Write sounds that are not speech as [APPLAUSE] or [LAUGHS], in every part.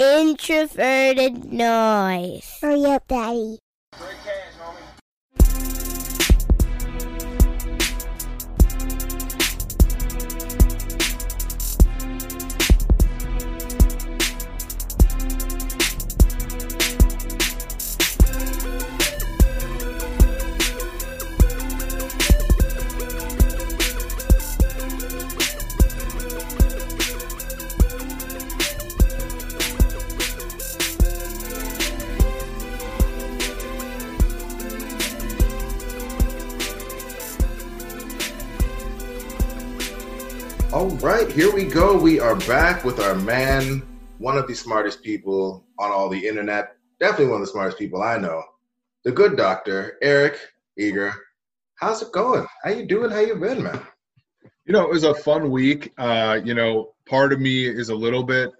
introverted noise. Oh, Hurry up, Daddy. All right, here we go. We are back with our man, one of the smartest people on all the internet. Definitely one of the smartest people I know. The good doctor, Eric Eager. How's it going? How you doing? How you been, man? You know, it was a fun week. Uh, you know, part of me is a little bit,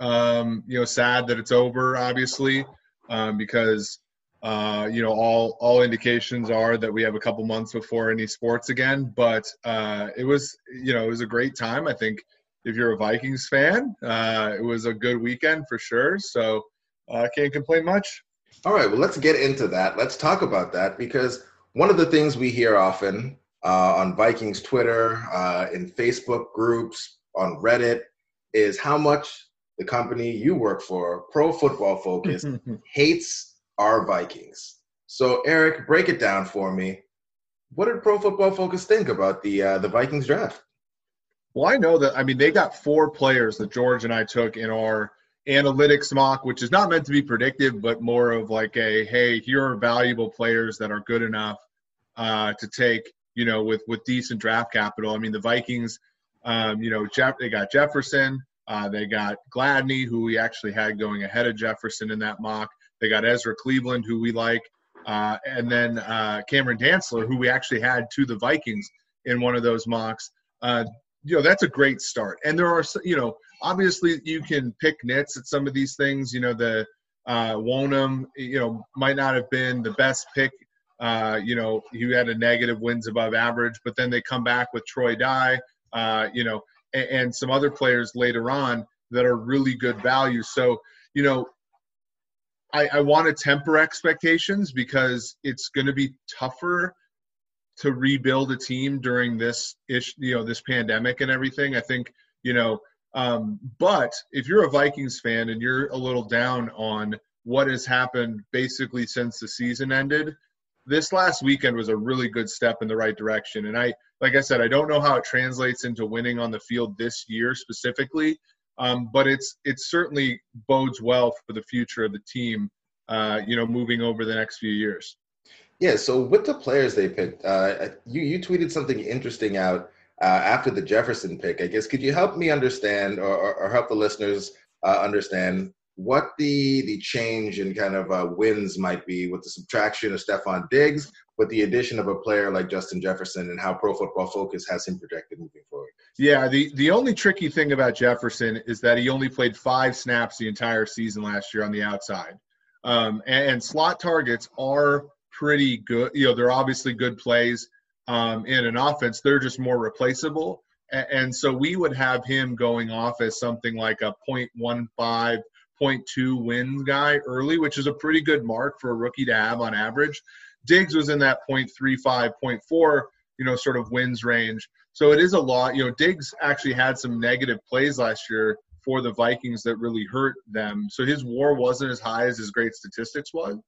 um, you know, sad that it's over, obviously, um, because uh, you know, all all indications are that we have a couple months before any sports again. But uh, it was, you know, it was a great time. I think if you're a Vikings fan, uh, it was a good weekend for sure. So I uh, can't complain much. All right, well, let's get into that. Let's talk about that because one of the things we hear often uh, on Vikings Twitter, uh, in Facebook groups, on Reddit, is how much the company you work for, Pro Football Focus, [LAUGHS] hates our Vikings. So, Eric, break it down for me. What did Pro Football Focus think about the uh, the Vikings draft? Well, I know that. I mean, they got four players that George and I took in our analytics mock, which is not meant to be predictive, but more of like a hey, here are valuable players that are good enough uh, to take. You know, with with decent draft capital. I mean, the Vikings. Um, you know, Jeff, they got Jefferson. Uh, they got Gladney, who we actually had going ahead of Jefferson in that mock. They got Ezra Cleveland, who we like, uh, and then uh, Cameron Dantzler, who we actually had to the Vikings in one of those mocks. Uh, you know, that's a great start. And there are, you know, obviously you can pick nits at some of these things. You know, the uh, Wonnum, you know, might not have been the best pick. Uh, you know, he had a negative wins above average, but then they come back with Troy Dye, uh, you know, and, and some other players later on that are really good value. So, you know, I, I want to temper expectations because it's going to be tougher to rebuild a team during this ish, you know, this pandemic and everything. I think, you know, um, but if you're a Vikings fan and you're a little down on what has happened basically since the season ended, this last weekend was a really good step in the right direction. And I, like I said, I don't know how it translates into winning on the field this year specifically, um, but it's it certainly bodes well for the future of the team. Uh, you know, moving over the next few years. Yeah. So with the players they picked, uh, you you tweeted something interesting out uh, after the Jefferson pick. I guess could you help me understand, or, or, help the listeners uh, understand what the the change in kind of uh, wins might be with the subtraction of Stefon Diggs, with the addition of a player like Justin Jefferson, and how Pro Football Focus has him projected moving forward. Yeah, the the only tricky thing about Jefferson is that he only played five snaps the entire season last year on the outside, um, and, and, slot targets are pretty good. You know, they're obviously good plays um, in an offense. They're just more replaceable, and, and so we would have him going off as something like a 0.15 0.2 wins guy early, which is a pretty good mark for a rookie to have on average. Diggs was in that 0.35, 0.4, you know, sort of wins range. So it is a lot. You know, Diggs actually had some negative plays last year for the Vikings that really hurt them. So his WAR wasn't as high as his great statistics was.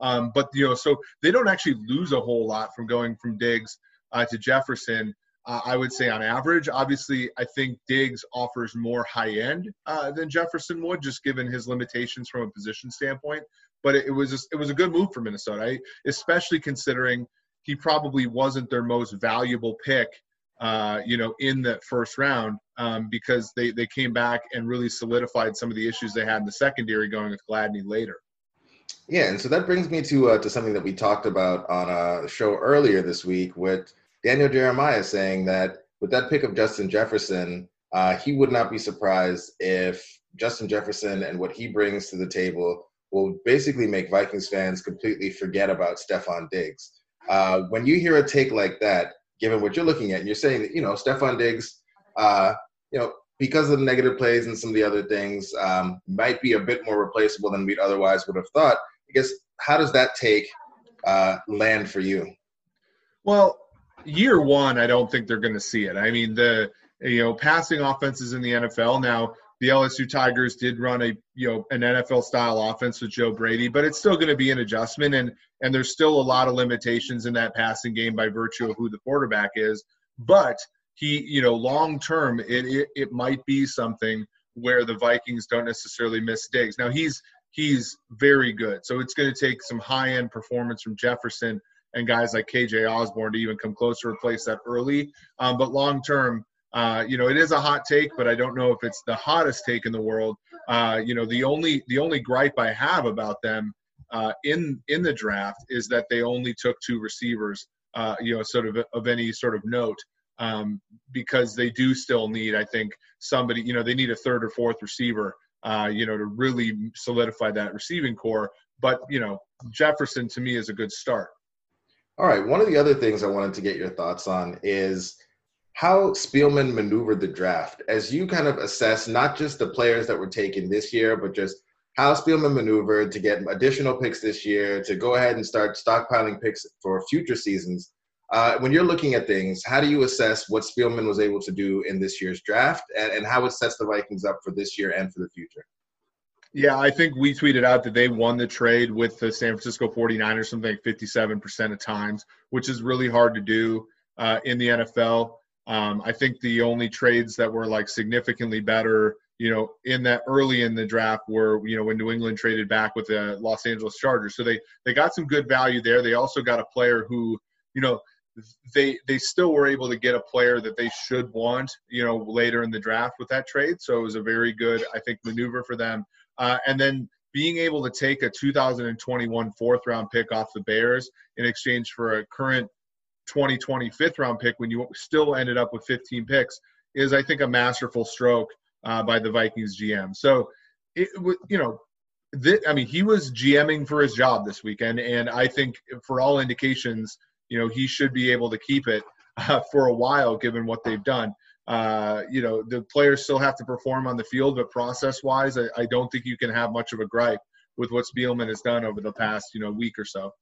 Um, but you know, so they don't actually lose a whole lot from going from Diggs uh, to Jefferson uh, I would say on average. Obviously, I think Diggs offers more high end uh, than Jefferson would, just given his limitations from a position standpoint. But it, it was just, it was a good move for Minnesota, I, especially considering he probably wasn't their most valuable pick, uh, you know, in the first round um, because they they came back and really solidified some of the issues they had in the secondary going with Gladney later. Yeah, and so that brings me to uh, to something that we talked about on a show earlier this week with Daniel Jeremiah saying that with that pick of Justin Jefferson, uh, he would not be surprised if Justin Jefferson and what he brings to the table will basically make Vikings fans completely forget about Stefon Diggs. Uh, when you hear a take like that, given what you're looking at, and you're saying that, you know, Stefon Diggs, uh, you know, because of the negative plays and some of the other things, um, might be a bit more replaceable than we'd otherwise would have thought. I guess how does that take uh, land for you? Well, year one, I don't think they're going to see it. I mean, the you know passing offenses in the NFL now. The LSU Tigers did run a you know an NFL style offense with Joe Brady, but it's still going to be an adjustment, and and there's still a lot of limitations in that passing game by virtue of who the quarterback is. But he, you know, long term, it, it it might be something where the Vikings don't necessarily miss Diggs. Now he's he's very good, so it's going to take some high end performance from Jefferson and guys like KJ Osborn to even come close to replace that early. Um, but long term, uh, you know, it is a hot take, but I don't know if it's the hottest take in the world. Uh, you know, the only the only gripe I have about them uh, in in the draft is that they only took two receivers. Uh, you know, sort of of any sort of note. Um, because they do still need, I think, somebody. You know, they need a third or fourth receiver. Uh, you know, to really solidify that receiving corps. But you know, Jefferson to me is a good start. All right. One of the other things I wanted to get your thoughts on is how Spielman maneuvered the draft as you kind of assess not just the players that were taken this year, but just how Spielman maneuvered to get additional picks this year, to go ahead and start stockpiling picks for future seasons. Uh, when you're looking at things, how do you assess what Spielman was able to do in this year's draft and, and how it sets the Vikings up for this year and for the future? Yeah, I think we tweeted out that they won the trade with the San Francisco 49ers something like 57% of times, which is really hard to do uh, in the NFL. Um, I think the only trades that were like significantly better, you know, in that early in the draft were, you know, when New England traded back with the Los Angeles Chargers. So they they got some good value there. They also got a player who, you know, they they still were able to get a player that they should want, you know, later in the draft with that trade. So it was a very good, I think, maneuver for them. Uh, and then being able to take a 2021 fourth round pick off the Bears in exchange for a current 2020 fifth round pick when you still ended up with 15 picks is, I think, a masterful stroke uh, by the Vikings GM. So, it, you know, th- I mean, he was GMing for his job this weekend, and I think for all indications, you know, he should be able to keep it uh, for a while given what they've done. Uh, you know, the players still have to perform on the field, but process wise, I, I, don't think you can have much of a gripe with what Spielman has done over the past, you know, week or so.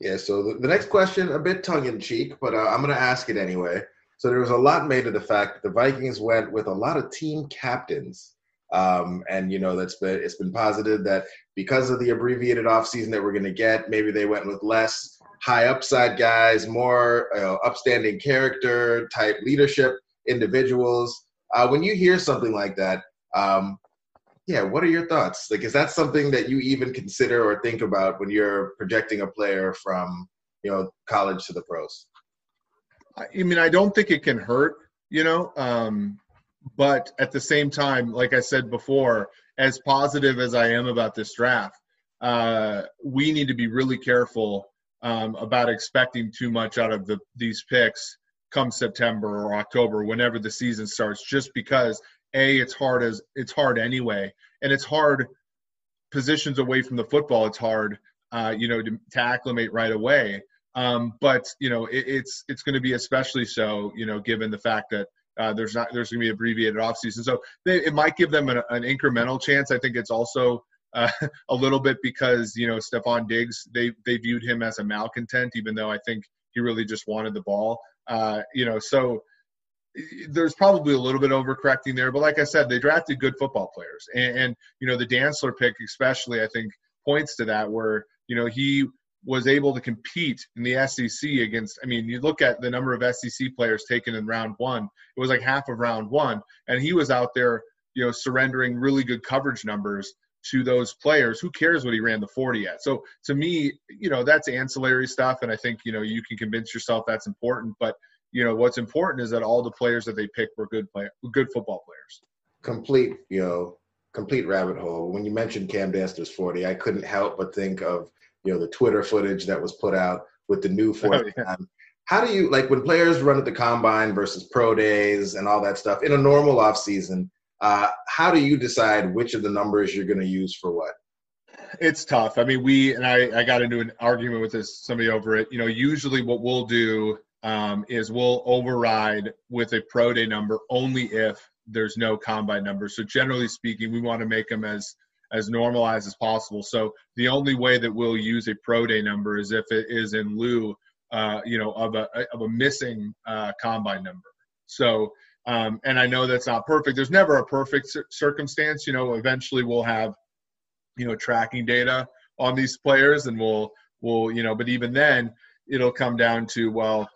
Yeah. So the, the next question, a bit tongue in cheek, but uh, I'm going to ask it anyway. So there was a lot made of the fact that the Vikings went with a lot of team captains. Um, and you know that's been it's been posited that because of the abbreviated offseason that we're going to get, maybe they went with less high upside guys, more upstanding character type leadership individuals. Uh, when you hear something like that, um, yeah, what are your thoughts? Like, is that something that you even consider or think about when you're projecting a player from, you know, college to the pros? I mean, I don't think it can hurt, you know, um, but at the same time, like I said before, as positive as I am about this draft, uh, we need to be really careful um, about expecting too much out of the, these picks come September or October, whenever the season starts, just because a it's hard as it's hard anyway, and it's hard positions away from the football. It's hard, uh, you know, to, to acclimate right away. Um, but you know, it, it's it's going to be especially so, you know, given the fact that uh, there's not there's going to be abbreviated off season, so they, it might give them an, an, incremental chance. I think it's also uh, [LAUGHS] a little bit because you know Stefon Diggs they they viewed him as a malcontent, even though I think he really just wanted the ball. Uh, you know, so there's probably a little bit overcorrecting there, but like I said, they drafted good football players, and, and you know the Dantzler pick especially I think points to that where you know he was able to compete in the SEC against. I mean, you look at the number of SEC players taken in round one; it was like half of round one, and he was out there, you know, surrendering really good coverage numbers to those players. Who cares what he ran the 40 at? So to me, you know, that's ancillary stuff. And I think, you know, you can convince yourself that's important. But, you know, what's important is that all the players that they picked were good play good football players. Complete, you know, complete rabbit hole. When you mentioned Cam Dantzler's 40, I couldn't help but think of, you know, the Twitter footage that was put out with the new 40 [LAUGHS] oh, yeah. Um, how do you like when players run at the combine versus pro days and all that stuff in a normal off season? Uh, how do you decide which of the numbers you're going to use for what? It's tough. I mean, we and I, I got into an argument with this somebody over it. You know, usually what we'll do um, is we'll override with a pro day number only if there's no combine number. So generally speaking, we want to make them as as normalized as possible. So the only way that we'll use a pro day number is if it is in lieu, uh, you know, of a of a missing uh, combine number. So um, and I know that's not perfect. There's never a perfect circumstance. You know, eventually we'll have, you know, tracking data on these players, and we'll we'll you know, but even then, it'll come down to well,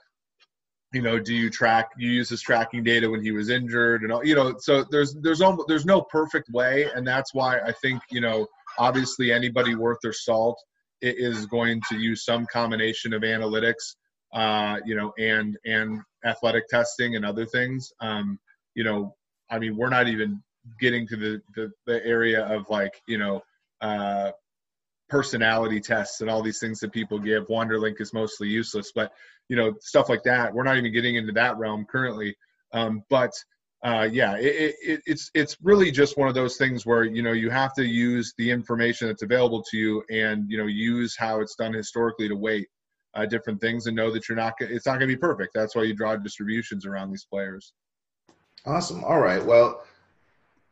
you know, do you track? You use his tracking data when he was injured, and all, you know, so there's there's almost there's no perfect way, and that's why I think you know, obviously anybody worth their salt is going to use some combination of analytics uh, you know, and and athletic testing and other things. Um, you know, I mean, we're not even getting to the the, the area of like you know uh, personality tests and all these things that people give. Wonderlic is mostly useless, but you know stuff like that. We're not even getting into that realm currently. Um, but uh, yeah, it, it, it's it's really just one of those things where you know you have to use the information that's available to you and you know use how it's done historically to weight uh, different things and know that you're not it's not going to be perfect. That's why you draw distributions around these players. Awesome. All right. Well,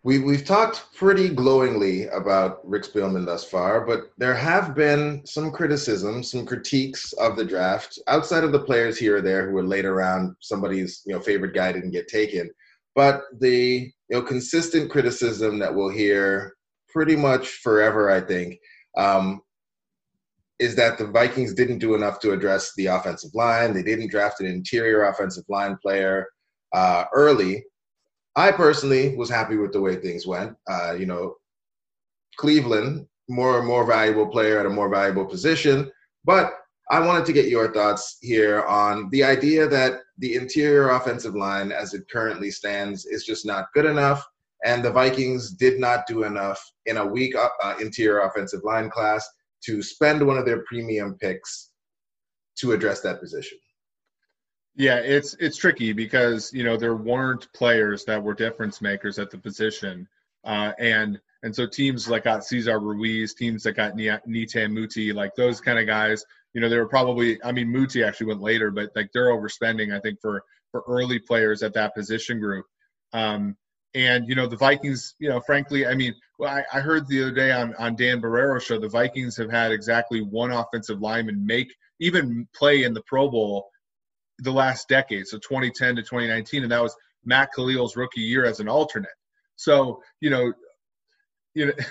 we we've talked pretty glowingly about Rick Spielman thus far, but there have been some criticisms, some critiques of the draft outside of the players here or there who were laid around somebody's you know favorite guy didn't get taken. But the you know consistent criticism that we'll hear pretty much forever, I think, um, is that the Vikings didn't do enough to address the offensive line. They didn't draft an interior offensive line player uh, early. I personally was happy with the way things went. Uh, you know, Cleveland, more more valuable player at a more valuable position. But I wanted to get your thoughts here on the idea that the interior offensive line, as it currently stands, is just not good enough. And the Vikings did not do enough in a weak uh, interior offensive line class to spend one of their premium picks to address that position. Yeah, it's it's tricky because you know there weren't players that were difference makers at the position, uh, and and so teams like got Cesar Ruiz, teams that got Netane Muti, like those kind of guys, you know, they were probably. I mean, Muti actually went later, but like they're overspending, I think, for for early players at that position group. Um, and you know the Vikings, you know, frankly, I mean, I, I heard the other day on on Dan Barreiro show the Vikings have had exactly one offensive lineman make even play in the Pro Bowl the last decade, so 2010 to 2019, and that was Matt Kalil's rookie year as an alternate. So you know, you know. [LAUGHS]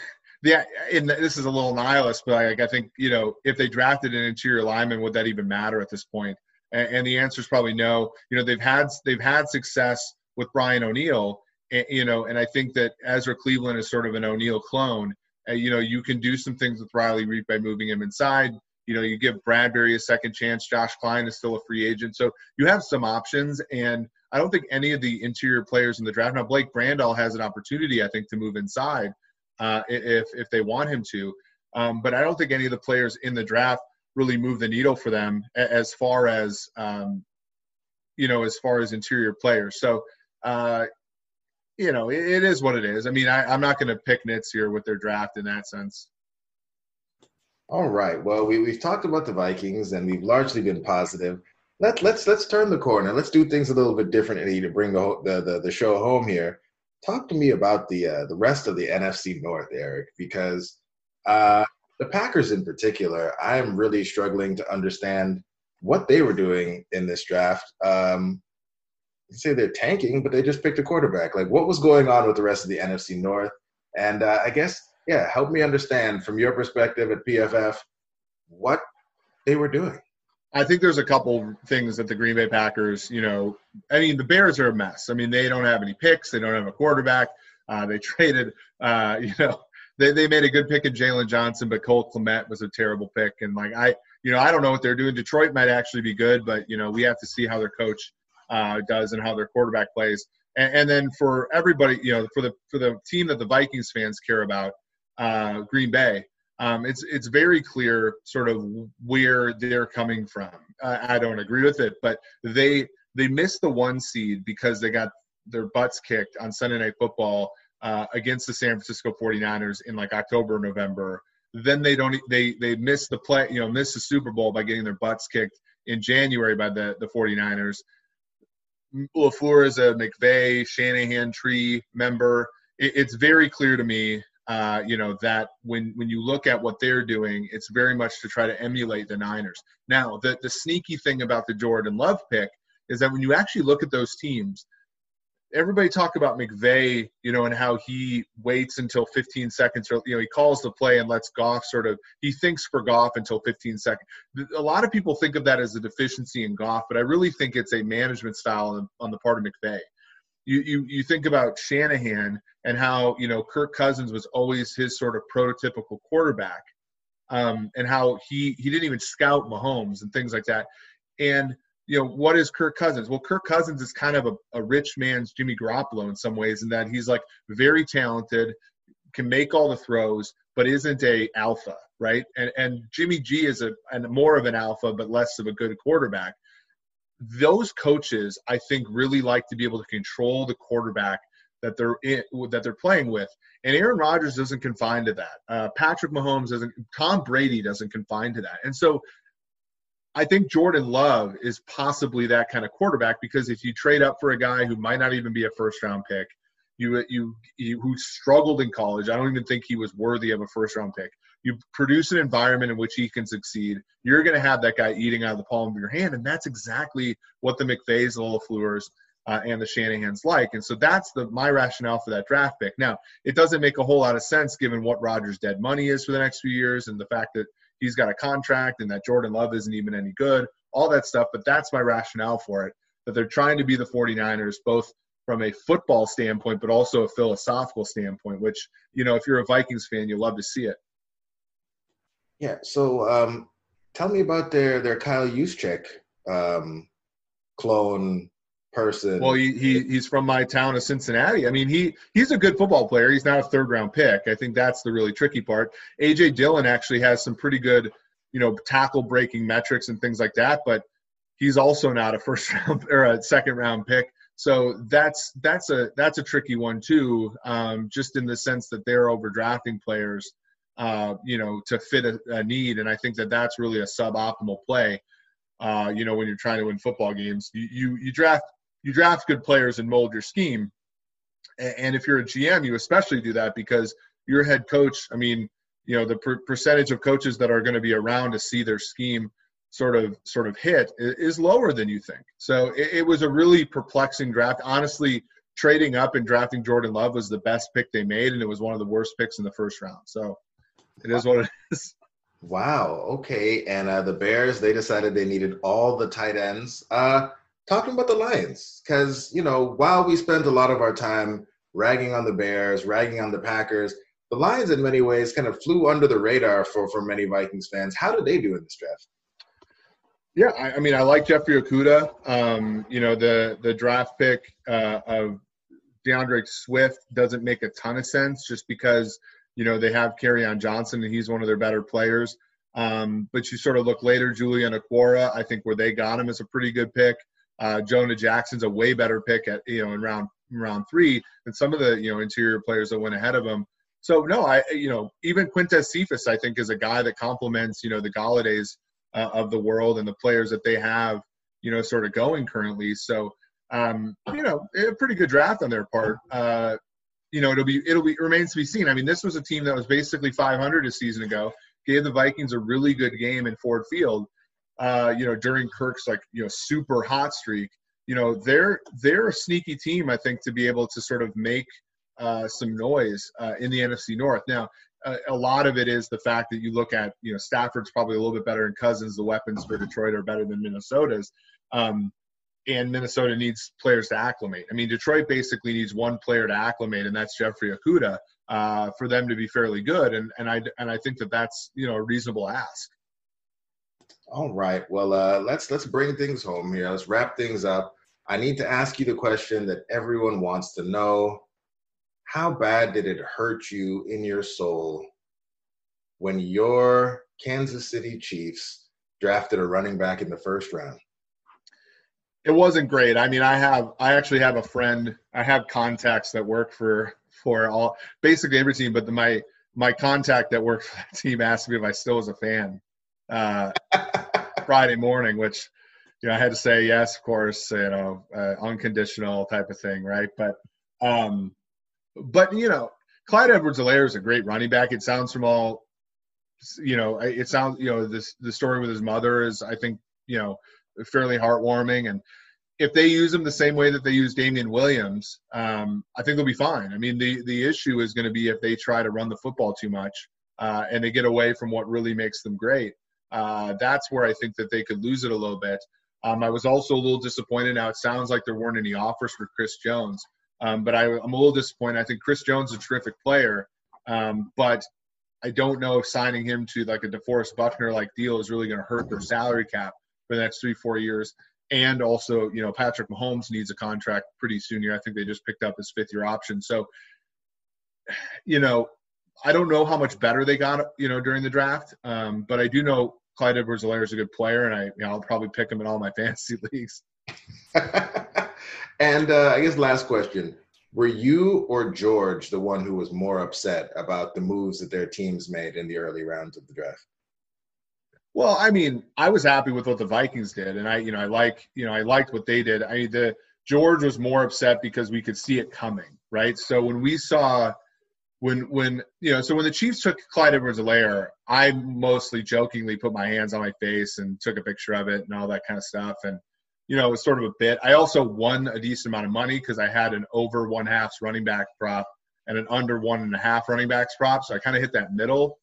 Yeah, and this is a little nihilist, but I, I think you know if they drafted an interior lineman, would that even matter at this point? And, and the answer is probably no. You know, they've had they've had success with Brian O'Neill, you know, and I think that Ezra Cleveland is sort of an O'Neill clone. Uh, you know, you can do some things with Riley Reiff by moving him inside. You know, you give Bradbury a second chance. Josh Kline is still a free agent, so you have some options. And I don't think any of the interior players in the draft now. Blake Brandel has an opportunity, I think, to move inside uh, if if they want him to. Um, but I don't think any of the players in the draft really move the needle for them as far as um, you know, as far as interior players. So uh, you know, it, it is what it is. I mean, I, I'm not going to pick nits here with their draft in that sense. All right. Well, we, we've talked about the Vikings and we've largely been positive. Let, let's let's turn the corner. Let's do things a little bit differently to bring the the, the, the show home here. Talk to me about the uh, the rest of the NFC North, Eric, because uh, the Packers in particular, I am really struggling to understand what they were doing in this draft. Um, say they're tanking, but they just picked a quarterback. Like, what was going on with the rest of the NFC North? And uh, I guess, yeah, help me understand from your perspective at PFF what they were doing. I think there's a couple things that the Green Bay Packers, you know, I mean, the Bears are a mess. I mean, they don't have any picks, they don't have a quarterback. Uh, they [LAUGHS] traded, uh, you know, they, they made a good pick in Jaylon Johnson, but Cole Kmet was a terrible pick. And like I, you know, I don't know what they're doing. Detroit might actually be good, but you know, we have to see how their coach uh, does and how their quarterback plays. And, and, then for everybody, you know, for the for the team that the Vikings fans care about, uh, Green Bay, um, it's it's very clear sort of where they're coming from. I don't agree with it, but they they missed the one seed because they got their butts kicked on Sunday Night Football uh, against the San Francisco 49ers in like October, November. Then they don't they they miss the play, you know, miss the Super Bowl by getting their butts kicked in January by the the 49ers LaFleur is a McVay, Shanahan tree member. It, it's very clear to me, uh, you know, that when when you look at what they're doing, it's very much to try to emulate the Niners. Now, the the sneaky thing about the Jordan Love pick is that when you actually look at those teams, everybody talk about McVay, you know, and how he waits until 15 seconds, or you know, he calls the play and lets Goff sort of he thinks for Goff until 15 seconds. A lot of people think of that as a deficiency in Goff, but I really think it's a management style on, on the part of McVay. You, you you think about Shanahan and how you know Kirk Cousins was always his sort of prototypical quarterback, um, and how he he didn't even scout Mahomes and things like that, and you know, what is Kirk Cousins? Well, Kirk Cousins is kind of a, a rich man's Jimmy Garoppolo in some ways, in that he's like very talented, can make all the throws, but isn't a alpha, right? And and Jimmy G is a and more of an alpha, but less of a good quarterback. Those coaches, I think, really like to be able to control the quarterback that they're in, that they're playing with. And Aaron Rodgers doesn't confine to that. Uh, Patrick Mahomes doesn't. Tom Brady doesn't confine to that. And so I think Jordan Love is possibly that kind of quarterback because if you trade up for a guy who might not even be a first round pick, you you, you who struggled in college, I don't even think he was worthy of a first round pick. You produce an environment in which he can succeed. You're going to have that guy eating out of the palm of your hand, and that's exactly what the McVays, the LaFleurs, uh, and the Shanahan's like. And so that's the my rationale for that draft pick. Now, it doesn't make a whole lot of sense given what Rodgers' dead money is for the next few years and the fact that he's got a contract and that Jordan Love isn't even any good, all that stuff. But that's my rationale for it that they're trying to be the 49ers, both from a football standpoint, but also a philosophical standpoint, which, you know, if you're a Vikings fan, you love to see it. Yeah. So um, tell me about their, their Kyle Juszczyk um, clone person. Well, he, he he's from my town of Cincinnati. I mean, he he's a good football player. He's not a third round pick. I think that's the really tricky part. AJ Dillon actually has some pretty good, you know, tackle breaking metrics and things like that, but he's also not a [LAUGHS] first round or a second round pick. So that's that's a that's a tricky one too, um, just in the sense that they're overdrafting players, uh, you know, to fit a, a need, and I think that that's really a suboptimal play. Uh, you know, when you're trying to win football games, you, you you draft you draft good players and mold your scheme. And if you're a GM, you especially do that because your head coach, I mean, you know, the per- percentage of coaches that are going to be around to see their scheme sort of sort of hit is lower than you think. So it, it was a really perplexing draft. Honestly, trading up and drafting Jordan Love was the best pick they made, and it was one of the worst picks in the first round. So it is what it is. Wow. Okay. And uh, the Bears, they decided they needed all the tight ends. Uh, talking about the Lions because you know while we spent a lot of our time ragging on the Bears, ragging on the Packers, the Lions in many ways kind of flew under the radar for for many Vikings fans. How did they do in this draft? Yeah, I, I mean, I like Jeffrey Okudah. Um, you know, the the draft pick uh, of D'Andre Swift doesn't make a ton of sense just because you know they have on Johnson and he's one of their better players. Um, but you sort of look later, Julian Okwara. I think where they got him is a pretty good pick. Uh, Jonah Jackson's a way better pick at you know in round round three than some of the you know interior players that went ahead of him. So no, I you know even Quintez Cephus I think is a guy that complements you know the Golladays uh, of the world and the players that they have you know sort of going currently. So um, you know a pretty good draft on their part. Uh, you know it'll be it'll be remains to be seen. I mean this was a team that was basically 500 a season ago. Gave the Vikings a really good game in Ford Field uh, you know, during Kirk's like you know super hot streak. You know, they're they're a sneaky team, I think, to be able to sort of make uh, some noise uh, in the NFC North. Now, a, a, lot of it is the fact that you look at you know Stafford's probably a little bit better than Cousins. The weapons for Detroit are better than Minnesota's. Um, and Minnesota needs players to acclimate. I mean, Detroit basically needs one player to acclimate, and that's Jeffrey Okudah uh, for them to be fairly good. And and I and I think that that's you know a reasonable ask. All right. Well, uh, let's let's bring things home here. Let's wrap things up. I need to ask you the question that everyone wants to know. How bad did it hurt you in your soul when your Kansas City Chiefs drafted a running back in the first round? It wasn't great. I mean, I have I actually have a friend. I have contacts that work for for all basically every team, but the, my my contact that worked for that team asked me if I still was a fan uh, [LAUGHS] Friday morning, which you know, I had to say yes, of course, you know, uh, unconditional type of thing, right? But, um, but you know, Clyde Edwards-Helaire is a great running back. It sounds from all, you know, it sounds, you know, this the story with his mother is, I think, you know, fairly heartwarming. And if they use him the same way that they use Damien Williams, um, I think they'll be fine. I mean, the the issue is going to be if they try to run the football too much uh, and they get away from what really makes them great. Uh, that's where I think that they could lose it a little bit. Um, I was also a little disappointed. Now it sounds like there weren't any offers for Chris Jones, um, but I, am a little disappointed. I think Chris Jones is a terrific player, um, but I don't know if signing him to like a DeForest Buckner like deal is really going to hurt their salary cap for the next three four years. And also, you know, Patrick Mahomes needs a contract pretty soon here. I think they just picked up his fifth year option. So, you know, I don't know how much better they got, you know, during the draft, um, but I do know Clyde Edwards-Helaire is a good player, and I, you know, I'll probably pick him in all my [LAUGHS] fantasy leagues. [LAUGHS] and uh, I guess last question: Were you or George the one who was more upset about the moves that their teams made in the early rounds of the draft? Well, I mean, I was happy with what the Vikings did, and I, you know, I like, you know, I liked what they did. I the George was more upset because we could see it coming, right? So when we saw when when you know so when the Chiefs took Clyde Edwards-Helaire, I mostly jokingly put my hands on my face and took a picture of it and all that kind of stuff. And you know, it was sort of a bit. I also won a decent amount of money because I had an over one halfs running back prop and an under one and a half running backs prop. So I kind of hit that middle,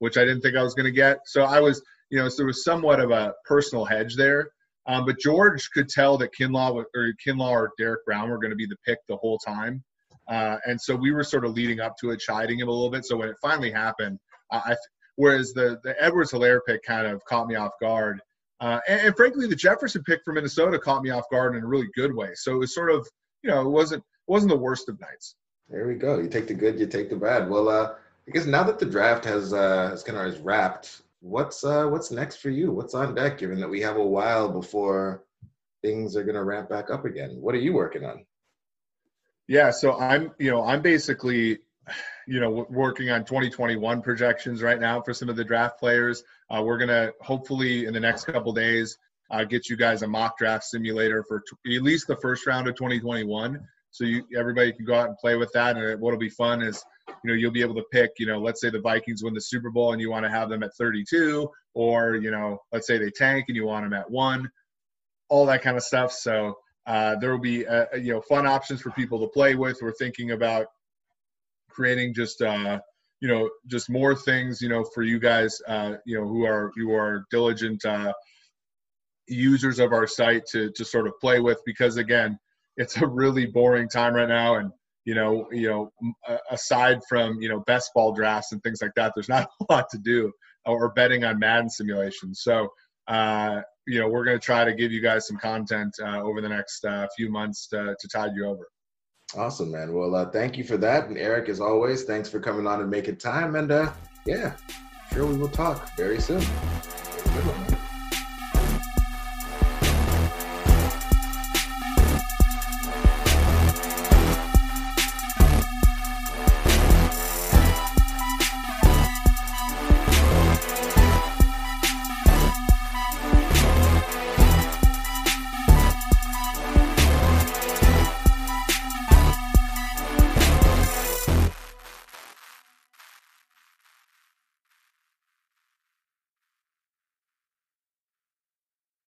which I didn't think I was going to get. So I was, you know, so there was somewhat of a personal hedge there. Um, but George could tell that Kinlaw or Kinlaw or Derrick Brown were going to be the pick the whole time. Uh, and so we were sort of leading up to it, chiding him a little bit. So when it finally happened, I, whereas the the Edwards-Helaire pick kind of caught me off guard, uh, and, and, frankly, the Jefferson pick for Minnesota caught me off guard in a really good way. So it was sort of, you know, it wasn't it wasn't the worst of nights. There we go. You take the good, you take the bad. Well, uh, I guess now that the draft has uh, has kind of wrapped, what's uh, what's next for you? What's on deck? Given that we have a while before things are going to ramp back up again, what are you working on? Yeah, so I'm, you know, I'm basically, you know, working on 2021 projections right now for some of the draft players. Uh, we're gonna hopefully in the next couple days uh, get you guys a mock draft simulator for at least the first round of 2021. So you, everybody can go out and play with that. And what'll be fun is, you know, you'll be able to pick, you know, let's say the Vikings win the Super Bowl and you want to have them at 32, or you know, let's say they tank and you want them at one, all that kind of stuff. So uh, there will be uh, uh, you know fun options for people to play with. We're thinking about creating just uh, you know just more things you know for you guys uh, you know who are who are diligent uh, users of our site to to sort of play with because again it's a really boring time right now and you know you know aside from you know best ball drafts and things like that there's not [LAUGHS] a lot to do or betting on Madden simulations so uh, you know, we're going to try to give you guys some content uh, over the next uh, few months to, to tide you over. Awesome, man. Well, uh, thank you for that. And Eric, as always, thanks for coming on and making time. And uh, yeah, sure we will talk very soon.